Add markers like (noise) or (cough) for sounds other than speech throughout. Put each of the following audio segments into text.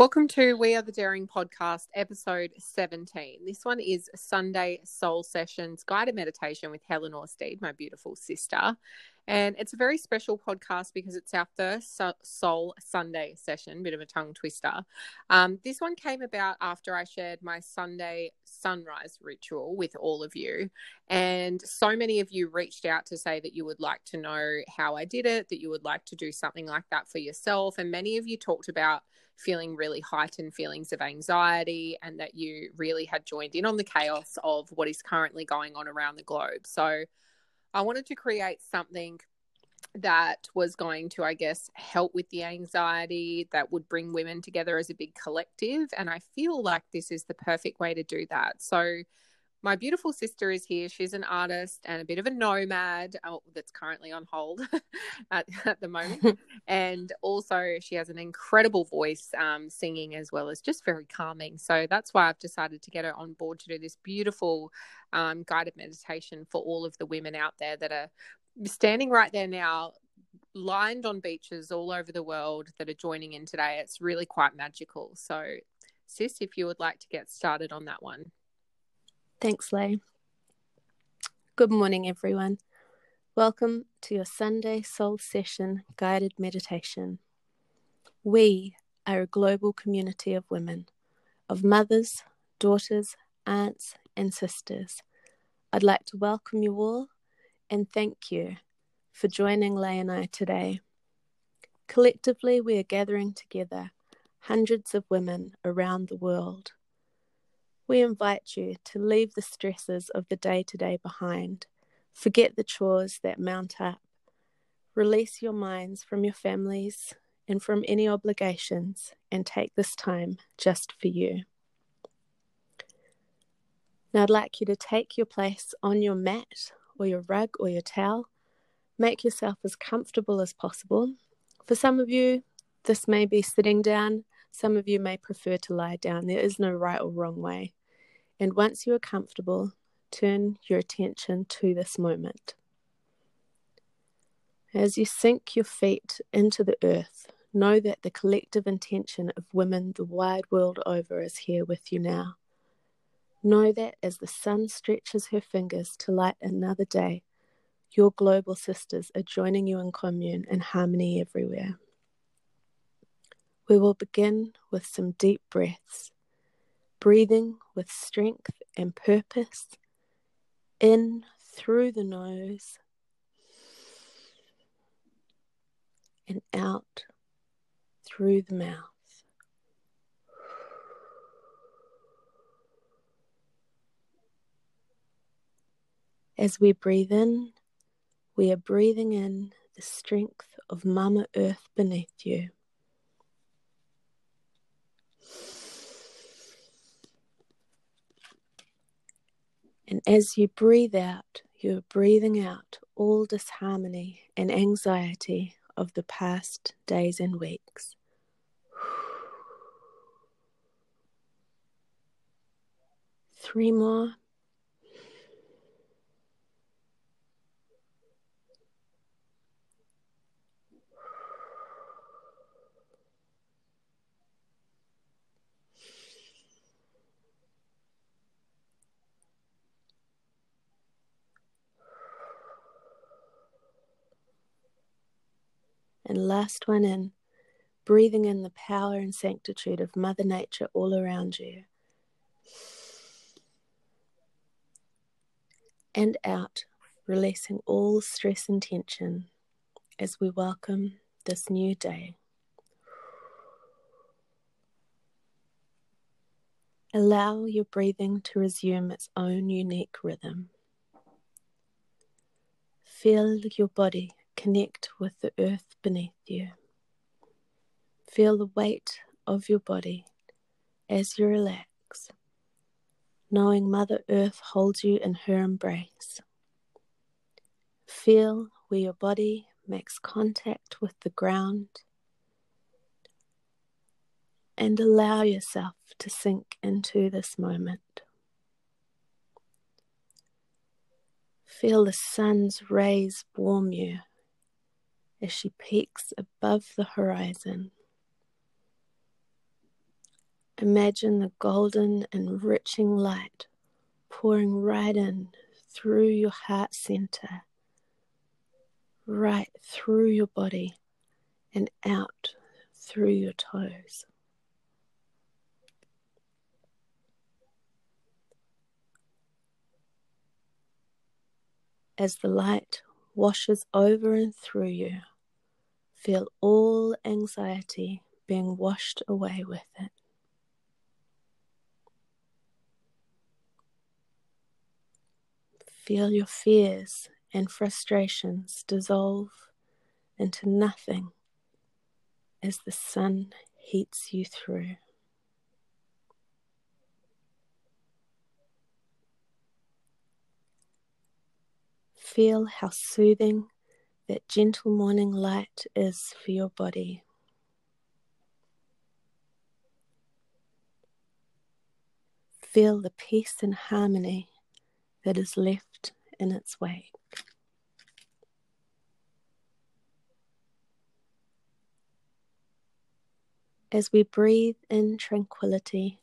Welcome to We Are the Daring podcast, episode 17. This one is Sunday Soul Sessions guided meditation with Helen Orsteed, my beautiful sister. And it's a very special podcast because it's our first Soul Sunday session, bit of a tongue twister. Um, this one came about after I shared my Sunday sunrise ritual with all of you. And so many of you reached out to say that you would like to know how I did it, that you would like to do something like that for yourself. And many of you talked about feeling really heightened feelings of anxiety and that you really had joined in on the chaos of what is currently going on around the globe. So I wanted to create something that was going to, I guess, help with the anxiety that would bring women together as a big collective. And I feel like this is the perfect way to do that. So my beautiful sister is here. She's an artist and a bit of a nomad oh, that's currently on hold (laughs) at, at, the (laughs) moment. and also, she has an incredible voice um, singing as well as just very calming. So that's why I've decided to get her on board to do this beautiful um, guided meditation for all of the women out there that are standing right there now lined on beaches all over the world that are joining in today. It's really quite magical. So, sis, if you would like to get started on that one. Thanks, Lay. Good morning, everyone. Welcome to your Sunday Soul Session guided meditation. We are a global community of women, of mothers, daughters, aunts, and sisters. I'd like to welcome you all and thank you for joining Lay and I today. Collectively, we are gathering together hundreds of women around the world we invite you to leave the stresses of the day to day behind. Forget the chores that mount up. Release your minds from your families and from any obligations and take this time just for you. Now, I'd like you to take your place on your mat or your rug or your towel. Make yourself as comfortable as possible. For some of you, this may be sitting down. Some of you may prefer to lie down. There is no right or wrong way. And once you are comfortable, turn your attention to this moment. As you sink your feet into the earth, know that the collective intention of women the wide world over is here with you now. Know that as the sun stretches her fingers to light another day, your global sisters are joining you in commune and harmony everywhere. We will begin with some deep breaths breathing with strength and purpose in through the nose and out through the mouth. As we breathe in, we are breathing in the strength of Mama Earth beneath you. And as you breathe out, you're breathing out all disharmony and anxiety of the past days and weeks. Three more. And last one in, breathing in the power and sanctitude of Mother Nature all around you. And out, releasing all stress and tension as we welcome this new day. Allow your breathing to resume its own unique rhythm. Feel your body connect with the earth beneath you. Feel the weight of your body as you relax, knowing Mother Earth holds you in her embrace. Feel where your body makes contact with the ground and allow yourself to sink into this moment. Feel the sun's rays warm you as she peaks above the horizon. Imagine the golden, enriching light pouring right in through your heart center, right through your body, and out through your toes. As the light washes over and through you, feel all anxiety being washed away with it. Feel your fears and frustrations dissolve into nothing as the sun heats you through. Feel how soothing that gentle morning light is for your body. Feel the peace and harmony that is left in its wake. As we breathe in tranquility,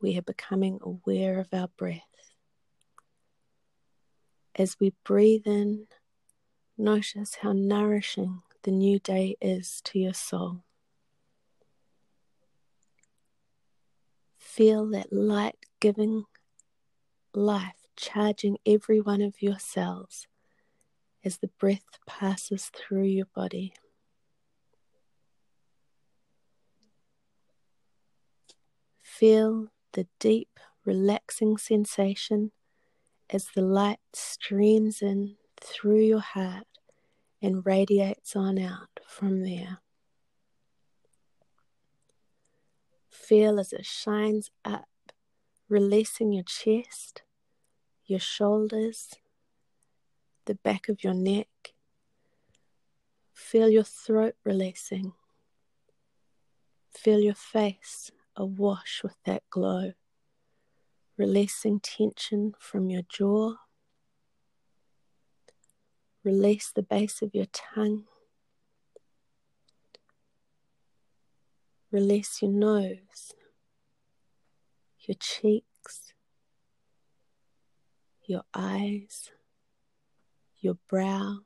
we are becoming aware of our breath. As we breathe in, notice how nourishing the new day is to your soul. Feel that light giving life charging every one of your cells as the breath passes through your body. Feel the deep, relaxing sensation as the light streams in through your heart and radiates on out from there. Feel as it shines up, releasing your chest your shoulders, the back of your neck. Feel your throat releasing. Feel your face awash with that glow, releasing tension from your jaw. Release the base of your tongue. Release your nose, your cheeks, your eyes, your brow.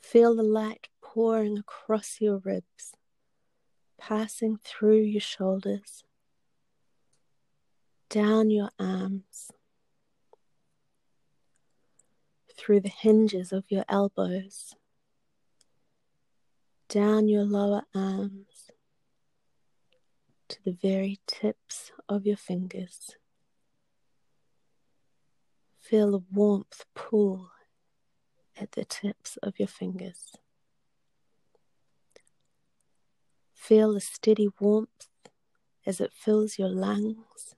Feel the light pouring across your ribs, passing through your shoulders, down your arms, through the hinges of your elbows, down your lower arms, to the very tips of your fingers. Feel the warmth pool at the tips of your fingers. Feel the steady warmth as it fills your lungs.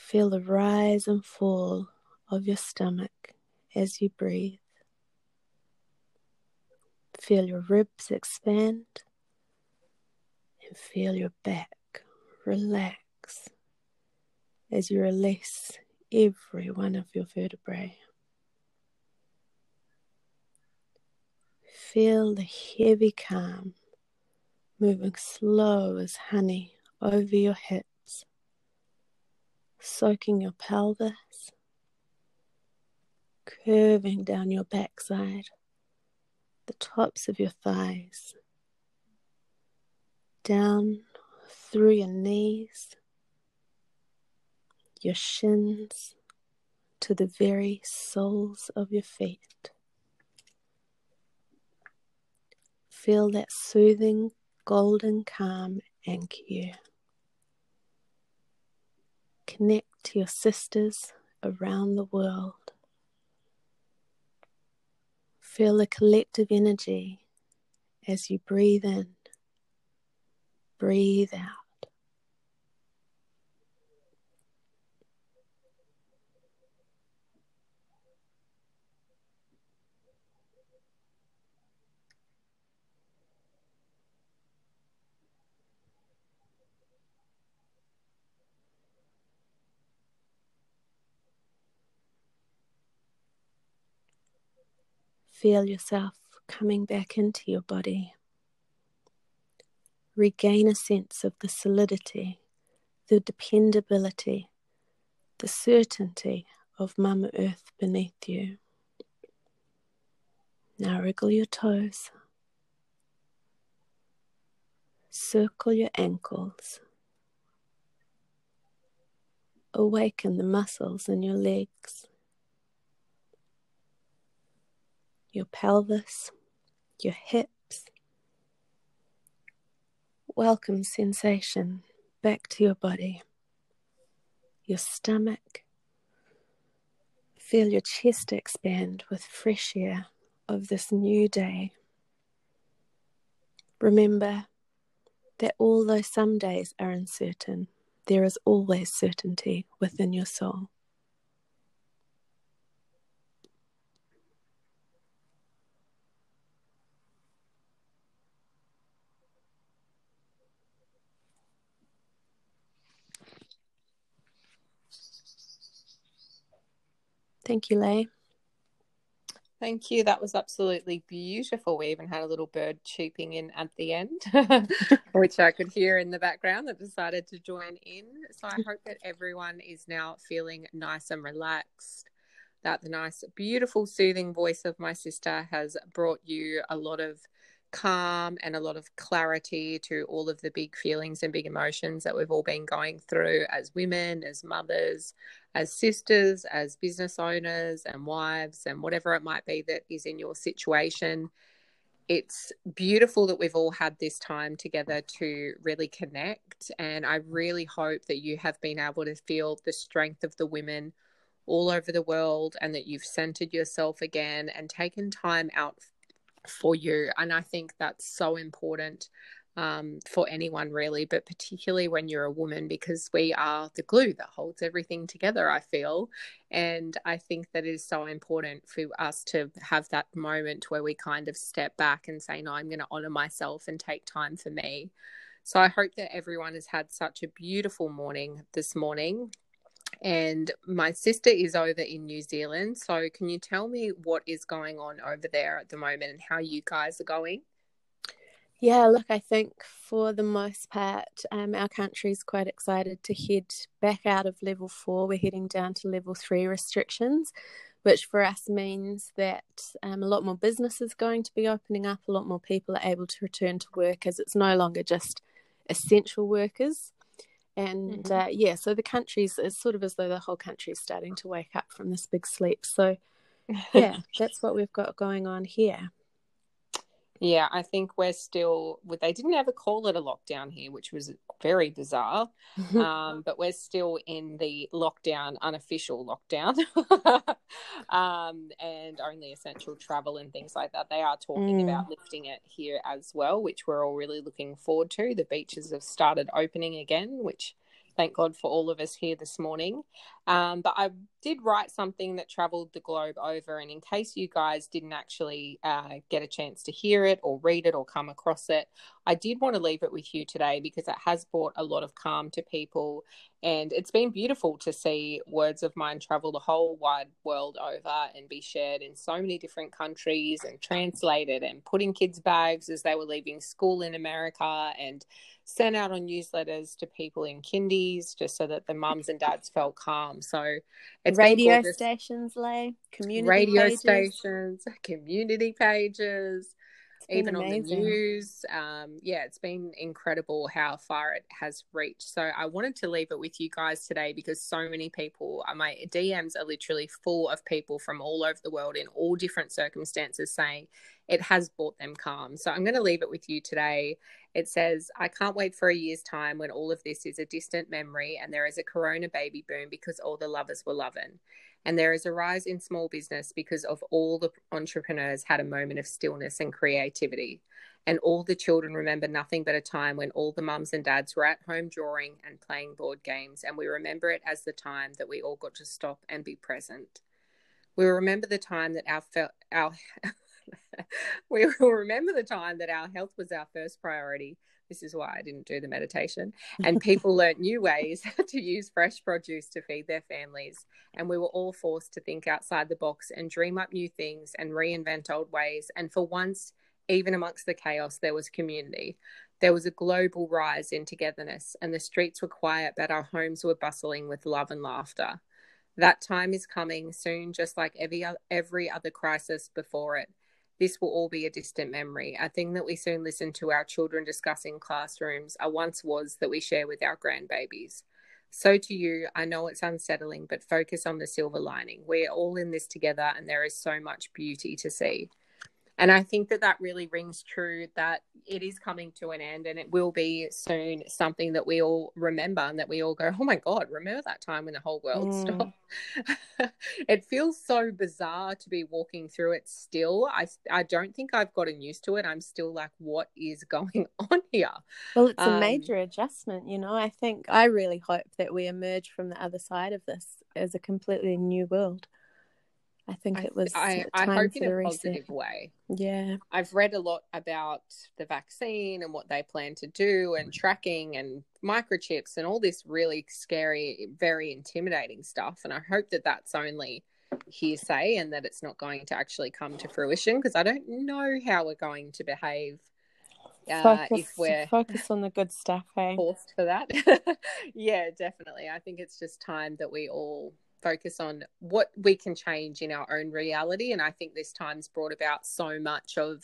Feel the rise and fall of your stomach as you breathe. Feel your ribs expand and feel your back relax as you release every one of your vertebrae. Feel the heavy calm moving slow as honey over your hips, soaking your pelvis, curving down your backside, the tops of your thighs down through your knees, your shins, to the very soles of your feet. Feel that soothing golden calm anchor you. Connect to your sisters around the world. Feel the collective energy as you breathe in Breathe out. Feel yourself coming back into your body. Regain a sense of the solidity, the dependability, the certainty of Mama Earth beneath you. Now wriggle your toes, circle your ankles, awaken the muscles in your legs, your pelvis, your hips. Welcome sensation back to your body, your stomach. Feel your chest expand with fresh air of this new day. Remember that although some days are uncertain, there is always certainty within your soul. Thank you, Lay. Thank you. That was absolutely beautiful. We even had a little bird cheeping in at the end, (laughs) which I could hear in the background that decided to join in. So I hope that everyone is now feeling nice and relaxed, that the nice, beautiful, soothing voice of my sister has brought you a lot of calm and a lot of clarity to all of the big feelings and big emotions that we've all been going through as women, as mothers, as sisters, as business owners and wives, and whatever it might be that is in your situation. It's beautiful that we've all had this time together to really connect. And I really hope that you have been able to feel the strength of the women all over the world and that you've centered yourself again and taken time out for you. And I think that's so important um, for anyone, really, but particularly when you're a woman, because we are the glue that holds everything together, I feel. And I think that is so important for us to have that moment where we kind of step back and say, no, I'm going to honor myself and take time for me. So I hope that everyone has had such a beautiful morning this morning and my sister is over in New Zealand. So, can you tell me what is going on over there at the moment and how you guys are going? Yeah, look, I think for the most part, um, our country is quite excited to head back out of level four. We're heading down to level three restrictions, which for us means that um, a lot more business is going to be opening up, a lot more people are able to return to work as it's no longer just essential workers. And mm-hmm. uh, yeah, so the country's it's sort of as though the whole country is starting to wake up from this big sleep. So (laughs) yeah, that's what we've got going on here. Yeah, I think we're still. They didn't ever call it a lockdown here, which was very bizarre. (laughs) um, but we're still in the lockdown, unofficial lockdown, (laughs) um, and only essential travel and things like that. They are talking mm. about lifting it here as well, which we're all really looking forward to. The beaches have started opening again, which thank God for all of us here this morning. Um, but I did write something that traveled the globe over. And in case you guys didn't actually uh, get a chance to hear it or read it or come across it, I did want to leave it with you today because it has brought a lot of calm to people. And it's been beautiful to see words of mine travel the whole wide world over and be shared in so many different countries and translated and put in kids' bags as they were leaving school in America and sent out on newsletters to people in kindies just so that the mums and dads felt calm. So it's radio stations, lay community radio pages. stations, community pages, even amazing. on the news. Um, yeah, it's been incredible how far it has reached. So I wanted to leave it with you guys today because so many people, uh, my DMs are literally full of people from all over the world in all different circumstances saying it has brought them calm. So I'm going to leave it with you today. It says, I can't wait for a year's time when all of this is a distant memory and there is a corona baby boom because all the lovers were loving. And there is a rise in small business because of all the entrepreneurs had a moment of stillness and creativity. And all the children remember nothing but a time when all the mums and dads were at home drawing and playing board games. And we remember it as the time that we all got to stop and be present. We remember the time that our, fe- our (laughs) we will remember the time that our health was our first priority, This is why I didn't do the meditation. (laughs) And people learnt new ways (laughs) to use fresh produce to feed their families. And we were all forced to think outside the box and dream up new things and reinvent old ways. And for once, even amongst the chaos, there was community. There was a global rise in togetherness, and the streets were quiet, but our homes were bustling with love and laughter. That time is coming soon, just like every, every other crisis before it this will all be a distant memory. A thing that we soon listen to our children discuss in classrooms, a once was that we share with our grandbabies. So, to you, I know it's unsettling, but focus on the silver lining. We're all in this together, and there is so much beauty to see and I think that that really rings true that it is coming to an end and it will be soon something that we all remember and that we all go, oh my God, remember that time when the whole world mm. stopped? (laughs) it feels so bizarre to be walking through it still. I, I don't think I've gotten used to it. I'm still like, what is (laughs) going on here? Well, it's a um, major adjustment, you know. I think I really hope that we emerge from the other side of this as a completely new world. I think it was. I, I hope in a reset. positive way. Yeah. I've read a lot about the vaccine and what they plan to do and tracking and microchips and all this really scary, very intimidating stuff. And I hope that that's only hearsay and that it's not going to actually come to fruition because I don't know how we're going to behave. Uh, focus, if we're focus on the good stuff, hey? Forced for that. (laughs) yeah, definitely. I think it's just time that we all focus on what we can change in our own reality. And I think this time's brought about so much of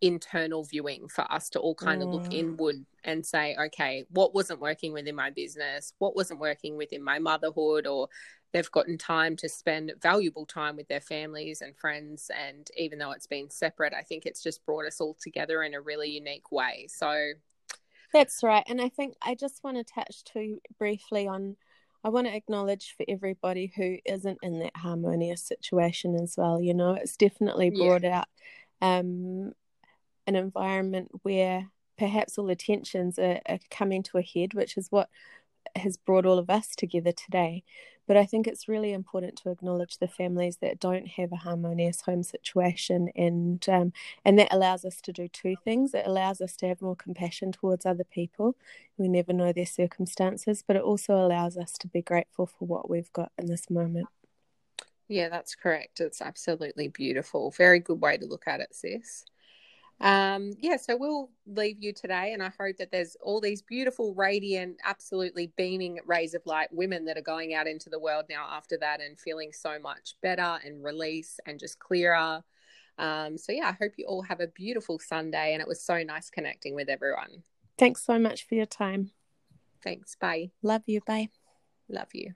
internal viewing for us to all kind of look mm. inward and say, okay, what wasn't working within my business? What wasn't working within my motherhood? Or they've gotten time to spend valuable time with their families and friends. And even though it's been separate, I think it's just brought us all together in a really unique way. So that's right. And I think I just want to touch too briefly on I want to acknowledge for everybody who isn't in that harmonious situation as well. You know, it's definitely brought yeah. out um, an environment where perhaps all the tensions are, are coming to a head, which is what has brought all of us together today. But I think it's really important to acknowledge the families that don't have a harmonious home situation, and um, and that allows us to do two things. It allows us to have more compassion towards other people. We never know their circumstances, but it also allows us to be grateful for what we've got in this moment. Yeah, that's correct. It's absolutely beautiful. Very good way to look at it, sis. Um, yeah, so we'll leave you today, and I hope that there's all these beautiful, radiant, absolutely beaming rays of light women that are going out into the world now after that and feeling so much better and release and just clearer. Um, so, yeah, I hope you all have a beautiful Sunday, and it was so nice connecting with everyone. Thanks so much for your time. Thanks. Bye. Love you. Bye. Love you.